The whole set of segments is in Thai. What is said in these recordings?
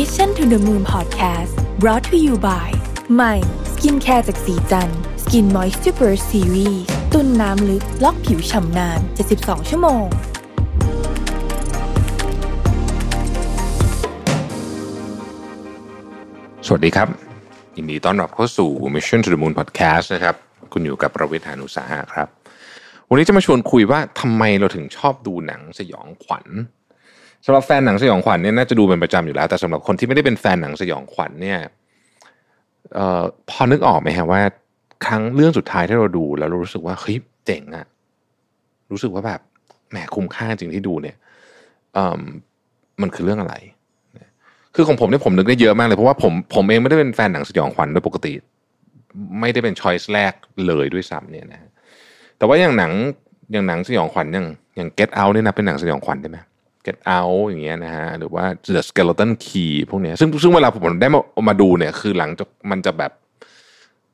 Mission to the Moon Podcast brought to you by ใหม่ skincare จากศรีจันทร์ Skin Moisture Burst Series ตุนน้ำลึก ล็อกผิวฉ่ำนาน 72 ชั่วโมง สวัสดีครับ ยินดีต้อนรับเข้าสู่ Mission to the Moon Podcast นะครับ คุณอยู่กับรวิศ หาญอุตสาหะครับ วันนี้จะมาชวนคุยว่าทำไมเราถึงชอบดูหนังสยองขวัญ สำหรับแฟนหนังสยองขวัญเนี่ยน่าจะดูเป็นประจำอยู่แล้ว แต่สำหรับคนที่ไม่ได้เป็นแฟนหนังสยองขวัญเนี่ยออพอนึกออกไหมฮะว่า ครั้งเรื่องสุดท้ายที่เราดูแล้วเรารู้สึกว่าเฮ้ยเจ๋งอะรู้สึกว่าแบบแหมคุ้มค่าจริงที่ดูเนี่ยมันคือเรื่องอะไรคือของผมเนี่ยผมนึกได้เยอะมากเลยเพราะว่าผมผมเองไม่ได้เป็นแฟนหนังสยองขวัญโดยปกติ ไม่ได้เป็นช้อยส์แรกเลยด้วยซ้ำเนี่ยนะฮะแต่ว่าอย่างหนังอย่างหนังสยองขวัญอย่างอย่าง Get Out เนี่ยนะเป็นหนังสยองขวัญได้ไหม Get Out อย่างเงี้ยนะฮะหรือว่า The Skeleton Key พวกเนี้ยซึ่งซึ่งเวลาผมได้มามาดูเนี่ยคือหลังจากมันจะแบบ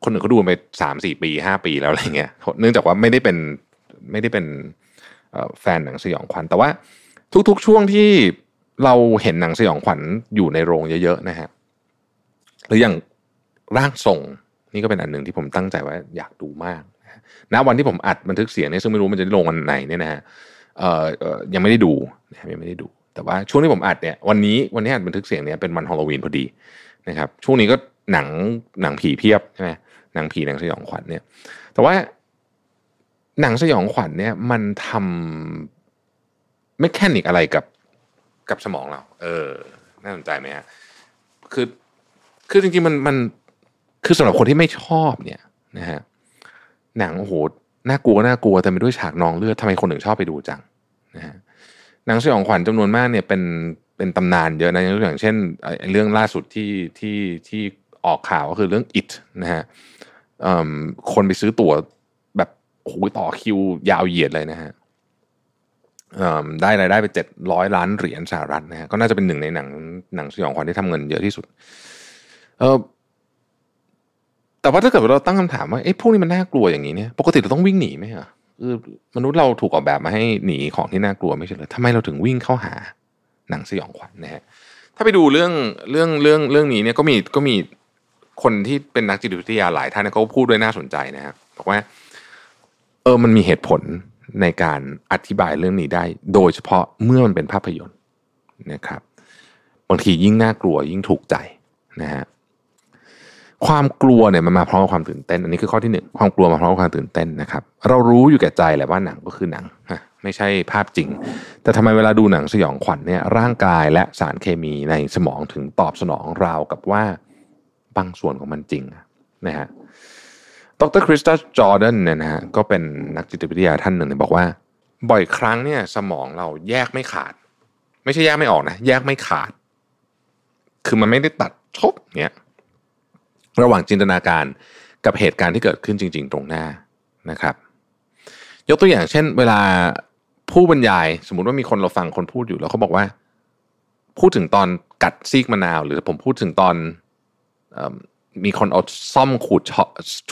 คนอื่นเขาดูไปสามสี่ปีห้าปีแล้วอะไรเงี้ยเนื่องจากว่าไม่ได้เป็นไม่ได้เป็นแฟนหนังสยองขวัญแต่ว่าทุกๆช่วงที่เราเห็นหนังสยองขวัญอยู่ในโรงเยอะๆนะฮะหรืออย่างร่างทรงนี่ก็เป็นอันหนึ่งที่ผมตั้งใจว่าอยากดูมากนะฮะณวันที่ผมอัดบันทึกเสียงเนี่ยซึ่งไม่รู้มันจะได้ลงวันไหนเนี่ยนะฮะ ยังไม่ได้ดูนะครับยังไม่ได้ดู แต่ว่าช่วงที่ผมอัดเนี่ยวันนี้วันนี้อัดบันทึกเสียงเนี่ยเป็นวันฮอลโลวีนพอดีนะครับ ช่วงนี้ก็หนังหนังผีเพียบใช่ไหมหนังผีหนังสยองขวัญเนี่ย แต่ว่าหนังสยองขวัญเนี่ยมันทำไม่แค่นิกอะไรกับกับสมองเรา เออ น่าสนใจไหมฮะคือคือจริงๆมันมันคือสำหรับคนที่ไม่ชอบเนี่ยนะฮะหนังโอ้โห น่ากลัวน่ากลัวแต่ไปด้วยฉากนองเลือดทำไมคนถึงชอบไปดูจังนะฮะหนังสยองขวัญจำนวนมากเนี่ยเป็นเป็นตำนานเยอะนะอย่างเช่นเรื่องล่าสุดที่ที่ที่ออกข่าวก็คือเรื่อง it นะฮะคนไปซื้อตั๋วแบบโอ้โหต่อคิวยาวเหยียดเลยนะฮะได้รายได้ไปเจ็ดร้อยล้านเหรียญสหรัฐนะฮะก็น่าจะเป็นหนึ่งในหนังหนังสยองขวัญที่ทำเงินเยอะที่สุด เออ แต่ว่าถ้าเกิดเราตั้งคำถามว่าเอ้พวกนี้มันน่ากลัวอย่างนี้เนี่ยปกติเราต้องวิ่งหนีไหมอะคือมนุษย์เราถูกออกแบบมาให้หนีของที่น่ากลัวไม่ใช่เหรอทำไมเราถึงวิ่งเข้าหาหนังสยองขวัญนะฮะถ้าไปดูเรื่องเรื่องเรื่องเรื่องนี้เนี่ยก็มีก็มีคนที่เป็นนักจิตวิทยาหลายท่านเขาก็พูดด้วยน่าสนใจนะครับบอกว่า เออมันมีเหตุผลในการอธิบายเรื่องนี้ได้ โดยเฉพาะเมื่อมันเป็นภาพยนตร์นะครับ บางทียิ่งน่ากลัวยิ่งถูกใจนะฮะ ความกลัวเนี่ยมันมาพร้อมกับความตื่นเต้น อันนี้คือข้อที่หนึ่งความกลัวมาพร้อมกับความตื่นเต้นนะครับ เรารู้อยู่แก่ใจแหละว่าหนังก็คือหนังไม่ใช่ภาพจริง แต่ทำไมเวลาดูหนังสยองขวัญเนี่ยร่างกายและสารเคมีในสมองถึงตอบสนองราวกับว่าบางส่วนของมันจริงนะฮะดรคริสตัสจอร์แดนเนี่ยนะฮะก็เป็นนักจิตวิทยาท่านหนึ่งเนี่ยบอกว่า บ่อยครั้งเนี่ยสมองเราแยกไม่ขาด ไม่ใช่แยกไม่ออกนะ แยกไม่ขาด คือมันไม่ได้ตัดชบเนี่ย ระหว่างจินตนาการกับเหตุการณ์ที่เกิดขึ้นจริง ๆ ตรงหน้านะครับ ยกตัวอย่างเช่น เวลาผู้บรรยาย สมมุติว่ามีคนเราฟังคนพูดอยู่แล้วเขาบอกว่า พูดถึงตอนกัดซีกมะนาว หรือผมพูดถึงตอนมีคนเอาซ่อมขูดเฉาะ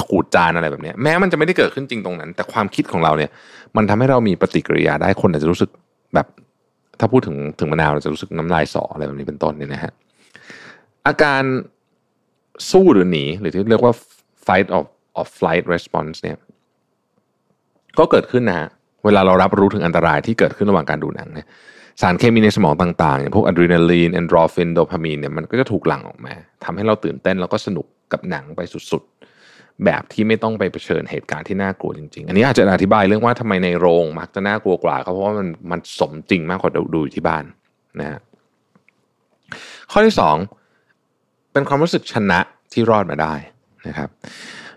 ขูดจานอะไรแบบนี้แม้มันจะไม่ได้เกิดขึ้นจริงตรงนั้น แต่ความคิดของเราเนี่ย มันทำให้เรามีปฏิกิริยาได้คนอาจจะรู้สึกแบบ ถ้าพูดถึงถึงมะนาวเราจะรู้สึกน้ำลายสออะไรแบบนี้เป็นต้นเนี่ยนะฮะอาการ สู้หรือหนี หรือที่เรียกว่า fight of of flight response เนี่ยก็เกิดขึ้นนะฮะเวลาเรารับรู้ถึงอันตรายที่เกิดขึ้นระหว่างการดูหนังเนี่ยสารเคมีในสมองต่างๆอย่างพวกอะดรีนาลีนเอ็นดอร์ฟินโดพามีนเนี่ยมันก็จะถูกหลั่งออกมาทำให้เราตื่นเต้นแล้วก็สนุกกับหนังไปสุดๆ แบบที่ไม่ต้องไปเผชิญเหตุการณ์ที่น่ากลัวจริงๆ อันนี้อาจจะอธิบายเรื่องว่าทำไมในโรงมักจะน่ากลัวกว่าเพราะว่ามันมันสมจริงมากกว่าดูอยู่ที่บ้านนะฮะข้อที่สองเป็นความรู้สึกชนะ ที่รอดมาได้นะครับ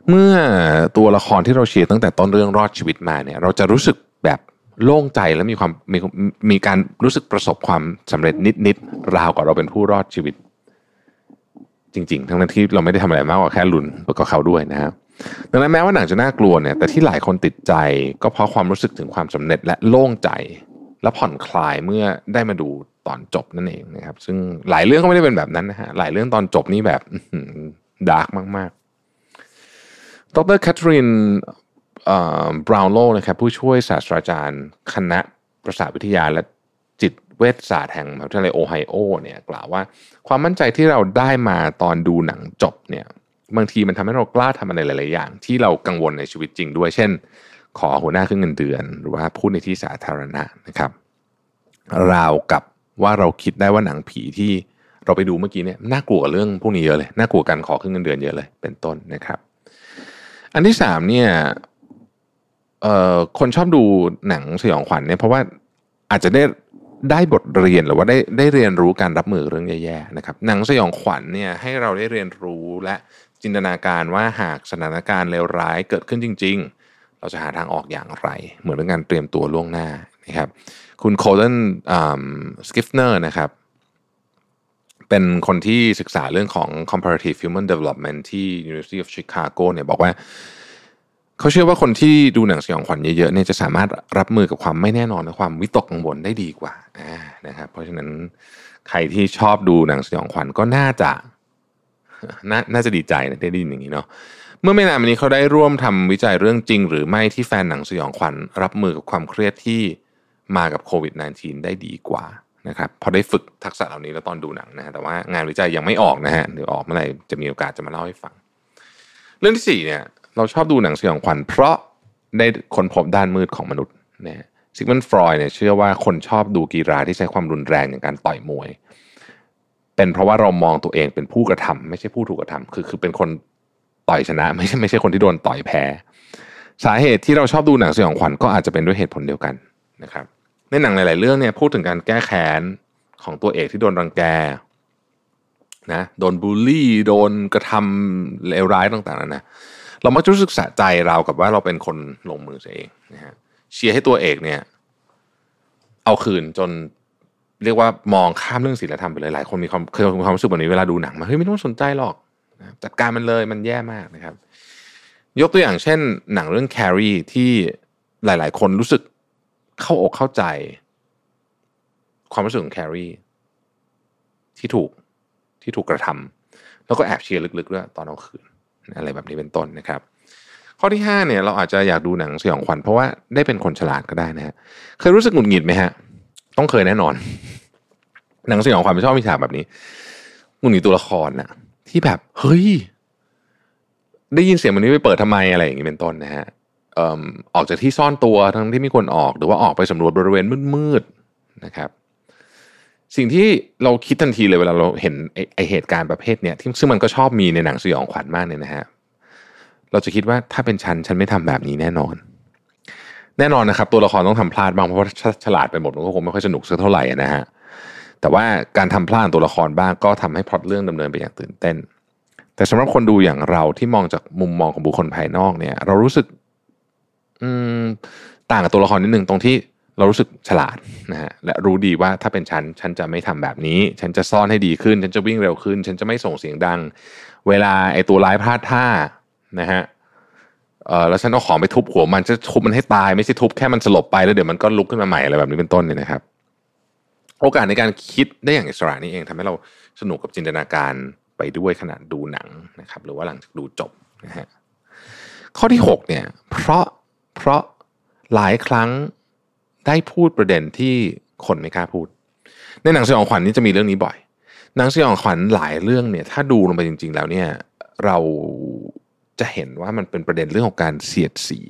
เมื่อตัวละครที่เราเชียร์ตั้งแต่ต้นเรื่องรอดชีวิตมาเนี่ย เราจะรู้สึกแบบโล่งใจและมีความมีมีการรู้สึกประสบความสำเร็จนิดๆราวกับเราเป็นผู้รอดชีวิต จริง ๆ ทั้งนั้นที่เราไม่ได้ทำอะไรมากกว่าแค่ลุ้นกับเขาด้วยนะครับดังนั้นแม้ว่าหนังจะน่ากลัวเนี่ยแต่ที่หลายคนติดใจก็เพราะความรู้สึกถึงความสำเร็จและโล่งใจ และผ่อนคลายเมื่อได้มาดูตอนจบนั่นเองนะครับ ซึ่งหลายเรื่องก็ไม่ได้เป็นแบบนั้นนะฮะหลายเรื่องตอนจบนี่แบบ ดาร์กมาก ๆ ดรแคทเธอรีนบราวน์โลนะครับผู้ช่วยศาสตราจารย์ คณะประสาทวิทยาและจิตเวชศาสตร์แห่งมหาวิทยาลัยโอไฮโอเนี่ยกล่าวว่าความมั่นใจที่เราได้มาตอนดูหนังจบเนี่ยบางทีมันทำให้เรากล้าทำอะไรหลาย ๆ อย่าง ที่เรากังวลในชีวิตจริงด้วย เช่น ขอหัวหน้าขึ้นเงินเดือน หรือว่าพูดในที่สาธารณะนะครับราวกับว่าเราคิดได้ว่าหนังผีที่ เราไปดูเมื่อกี้เนี่ยน่ากลัวเรื่องพวกนี้เยอะเลยน่ากลัวการขอขึ้นเงินเดือนเยอะเลย เป็นต้นนะครับ อันที่สามเนี่ยคนชอบดูหนังสยองขวัญเนี่ยเพราะว่าอาจจะได้ได้บทเรียนหรือว่าได้ได้เรียนรู้การรับมือเรื่องแย่ๆนะครับ หนังสยองขวัญเนี่ยให้เราได้เรียนรู้และจินตนาการว่าหากสถานการณ์เลวร้ายเกิดขึ้นจริง ๆ เราจะหาทางออกอย่างไร เหมือนเป็นการเตรียมตัวล่วงหน้านะครับ คุณโคลตันสคริฟเนอร์นะครับ เป็นคนที่ศึกษาเรื่องของ comparative human development ที่ University of Chicago เนี่ยบอกว่าเขาเชื่อว่าคนที่ดูหนังสยองขวัญเยอะๆเนี่ยจะสามารถรับมือกับความไม่แน่นอนและความวิตกกังวลได้ดีกว่านะครับเพราะฉะนั้นใครที่ชอบดูหนังสยองขวัญก็น่าจะน่าจะดีใจนะได้ยินอย่างนี้เนาะเมื่อไม่นานมานี้เขาได้ร่วมทำวิจัยเรื่องจริง หรือไม่ที่แฟนหนังสยองขวัญรับมือกับความเครียดที่มากับโควิด -19 ได้ดีกว่า นะครับพอได้ฝึกทักษะเหล่านี้แล้วตอนดูหนังนะฮะแต่ว่างานวิจัยยังไม่ออกนะฮะเดี๋ยวออกเมื่อไหร่จะมีโอกาสจะมาเล่าให้ฟัง เรื่องที่สี่เนี่ย เราชอบดูหนังสยองขวัญเพราะได้ค้นพบด้านมืดของมนุษย์นะซิกมันฟรอยเนี่ยเชื่อว่าคนชอบดูกีฬาที่ใช้ความรุนแรงอย่างการต่อยมวย เป็นเพราะว่าเรามองตัวเองเป็นผู้กระทำไม่ใช่ผู้ถูกกระทำคือคือเป็นคนต่อยชนะ ไม่ใช่ไม่ใช่คนที่โดนต่อยแพ้ สาเหตุที่เราชอบดูหนังสยองขวัญก็อาจจะเป็นด้วยเหตุผลเดียวกันนะครับ ในหนังหลาย ๆ เรื่องเนี่ยพูดถึงการแก้แค้นของตัวเอกที่โดนรังแกนะโดนบูลลี่โดนกระทำเลวร้ายต่างๆนะเรามักจะรู้สึกสะใจเรากับว่าเราเป็นคนลงมือเองนะฮะเชียร์ให้ตัวเอกเนี่ย เอาคืนจนเรียกว่ามองข้ามเรื่องศีลธรรมไปเลยหลายคนมีความเคยมีความรู้สึกแบบนี้เวลาดูหนังมาเฮ้ยไม่ต้องสนใจหรอกจัดการมันเลยมันแย่มากนะครับ ยกตัวอย่างเช่น หนังเรื่อง Carrie ที่หลาย ๆ คนรู้สึก เข้าอกเข้าใจ ความรู้สึกของ Carrie ที่ถูกที่ถูกกระทำแล้วก็แอบเชียร์ลึกๆด้วยตอนเอาคืนอะไรแบบนี้เป็นต้นนะครับ ข้อที่5เนี่ยเราอาจจะอยากดูหนังสยองขวัญเพราะว่าได้เป็นคนฉลาดก็ได้นะฮะเคยรู้สึกหงุดหงิดไหมฮะ ต้องเคยแน่นอน หนังสยองขวัญไม่ชอบมีฉากแบบนี้หงุดหงิดตัวละครนะที่แบบเฮ้ยได้ยินเสียงมันนี้ไปเปิดทำไมอะไรอย่างนี้เป็นต้นนะฮะ ออกจากที่ซ่อนตัวทั้งที่ไม่ควรออกหรือว่าออกไปสำรวจบริเวณมืดๆนะครับ สิ่งที่เราคิดทันทีเลยเวลาเราเห็นไอเหตุการณ์ประเภทเนี้ยที่ซึ่งมันก็ชอบมีในหนังสยองขวัญมากเนี่ยนะฮะเราจะคิดว่าถ้าเป็นฉันฉันไม่ทำแบบนี้แน่นอน แน่นอนนะครับ ตัวละครต้องทำพลาดบ้างเพราะว่าฉลาดไปหมดมันก็คงไม่ค่อยสนุกสักเท่าไหร่นะฮะแต่ว่าการทำพลาดตัวละครบ้างก็ทำให้พล็อตเรื่องดำเนินไปอย่างตื่นเต้น แต่สำหรับคนดูอย่างเราที่มองจากมุมมองของบุคคลภายนอกเนี่ย เรารู้สึก อืมต่างกับตัวละครนิดนึงตรงที่เรารู้สึกฉลาดนะฮะและรู้ดีว่าถ้าเป็นฉันฉันจะไม่ทำแบบนี้ ฉันจะซ่อนให้ดีขึ้น ฉันจะวิ่งเร็วขึ้น ฉันจะไม่ส่งเสียงดัง เวลาไอ้ตัวร้ายพลาดท่านะฮะเออแล้วฉันเอาของไปทุบหัวมันจะทุบมันให้ตายไม่ใช่ทุบแค่มันสลบไปแล้วเดี๋ยวมันก็ลุกขึ้นมาใหม่อะไรแบบนี้เป็นต้นเนี่ยนะครับ โอกาสในการคิดได้อย่างอิสระนี่เองทำให้เราสนุกกับจินตนาการไปด้วยขณะดูหนังนะครับ หรือว่าหลังจากดูจบนะฮะข้อที่6เนี่ยเพราะ เพราะหลายครั้งได้พูดประเด็นที่คนไม่กล้าพูด ในหนังสยองขวัญนี่จะมีเรื่องนี้บ่อย หนังสยองขวัญหลายเรื่องเนี่ยถ้าดูลงไปจริง ๆ แล้วเนี่ยเราจะเห็นว่ามันเป็นประเด็นเรื่องของการเสียดสี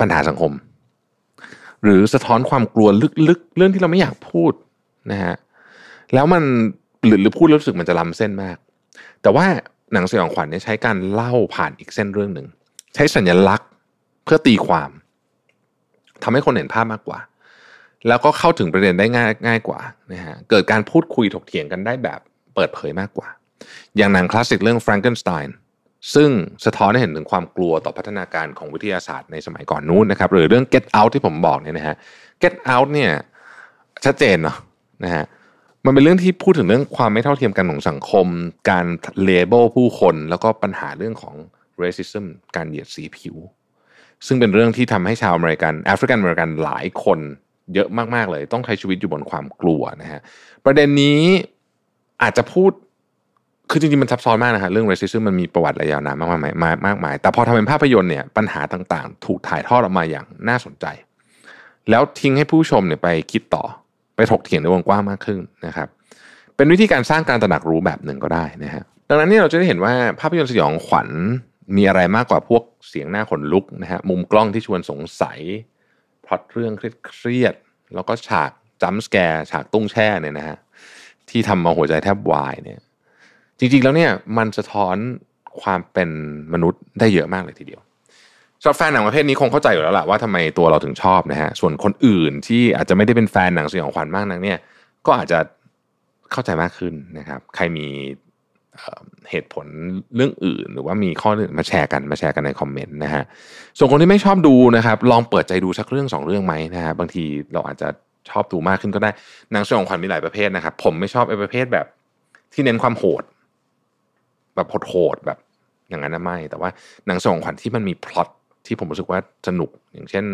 ปัญหาสังคม หรือสะท้อนความกลัวลึกๆ เรื่องที่เราไม่อยากพูดนะฮะแล้วมันหรือหรือพูดแล้วรู้สึกมันจะล้ำเส้นมาก แต่ว่าหนังสยองขวัญเนี่ยใช้การเล่าผ่านอีกเส้นเรื่องหนึ่ง ใช้สัญลักษณ์เพื่อตีความทำให้คนเห็นภาพมากกว่า แล้วก็เข้าถึงประเด็นได้ง่ายง่ายกว่านะฮะเกิดการพูดคุยถกเถียงกันได้แบบเปิดเผยมากกว่า อย่างหนังคลาสสิกเรื่อง Frankenstein ซึ่งสะท้อนให้เห็นถึงความกลัวต่อพัฒนาการของวิทยาศาสตร์ในสมัยก่อนนู้นนะครับ หรือเรื่อง Get Out ที่ผมบอกเนี่ยนะฮะ Get Out เนี่ยชัดเจนเนาะนะฮะมันเป็นเรื่องที่พูดถึงเรื่องความไม่เท่าเทียมกันของสังคม การ label ผู้คน แล้วก็ปัญหาเรื่องของ racism การเหยียดสีผิว ซึ่งเป็นเรื่องที่ทำให้ชาวอเมริกันแอฟริกันอเมริกันหลายคนเยอะมาก ๆ เลย ต้องใช้ชีวิตอยู่บนความกลัวนะฮะประเด็นนี้อาจจะพูดคือจริงๆ มันซับซ้อนมากนะฮะเรื่อง racism มันมีประวัติระยาวนานมากมายมากมาย แต่พอทำเป็นภาพยนตร์เนี่ยปัญหาต่างๆ ถูกถ่ายทอดออกมาอย่างน่าสนใจ แล้วทิ้งให้ผู้ชมเนี่ยไปคิดต่อไปถกเถียงในวงกว้างมากขึ้นนะครับ เป็นวิธีการสร้างการตระหนักรู้แบบหนึ่งก็ได้นะฮะดังนั้นนี่เราจะได้เห็นว่าภาพยนตร์สยองขวัญ มีอะไรมากกว่าพวกเสียงหน้าขนลุกนะฮะมุมกล้องที่ชวนสงสัยพล็อตเรื่องเครียดๆแล้วก็ฉากจัมส์สแกร์ฉากตุ้งแช่เนี่ยนะฮะที่ทำมาหัวใจแทบวายเนี่ยจริงๆแล้วเนี่ยมันสะท้อนความเป็นมนุษย์ได้เยอะมากเลยทีเดียวสำหรับแฟนหนังประเภทนี้คงเข้าใจอยู่แล้วล่ะว่าทำไมตัวเราถึงชอบนะฮะส่วนคนอื่นที่อาจจะไม่ได้เป็นแฟนหนังสยองขวัญมากนักเนี่ยก็อาจจะเข้าใจมากขึ้นนะครับ ใครมี เหตุผลเรื่องอื่น หรือว่ามีข้ออื่นมาแชร์กันมาแชร์กันในคอมเมนต์นะฮะส่วนคนที่ไม่ชอบดูนะครับ ลองเปิดใจดูสักเรื่องสองเรื่องไหมนะฮะบางทีเราอาจจะชอบดูมากขึ้นก็ได้หนังสยองขวัญมีหลายประเภทนะครับ ผมไม่ชอบไอ้ประเภทแบบที่เน้นความโหด แบบโหดแบบอย่างนั้นนะไม่ แต่ว่าหนังสยองขวัญที่มันมีพล็อตที่ผมรู้สึกว่าสนุกอย่างเช่น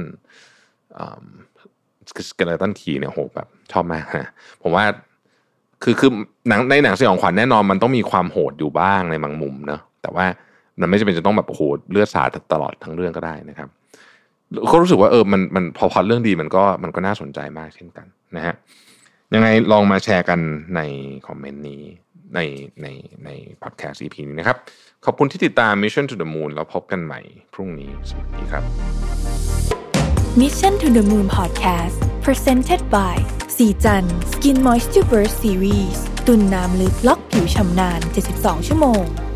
Skeleton Key เนี่ยโหแบบชอบมากนะผมว่า คือคือหนังในหนังสยองขวัญแน่นอนมันต้องมีความโหดอยู่บ้างในบางมุมเนะแต่ว่ามันไม่จำเป็นจะต้องแบบโหดเลือดสาดตลอดทั้งเรื่องก็ได้นะครับก็รู้สึกว่าเออมันมันพอพอเรื่องดีมันก็มันก็น่าสนใจมากเช่นกันนะฮะยังไงลองมาแชร์กันในคอมเมนต์นี้ ในในในพอดแคสต์ EP นี้นะครับ ขอบคุณที่ติดตาม Mission to the Moon แล้วพบกันใหม่พรุ่งนี้ สวัสดีครับ Mission to the Moon Podcast Presented by สีจัน Skin Moisture Burst Series ตุ่นน้ำลึกล็อกผิวชำนาน 72 ชั่วโมง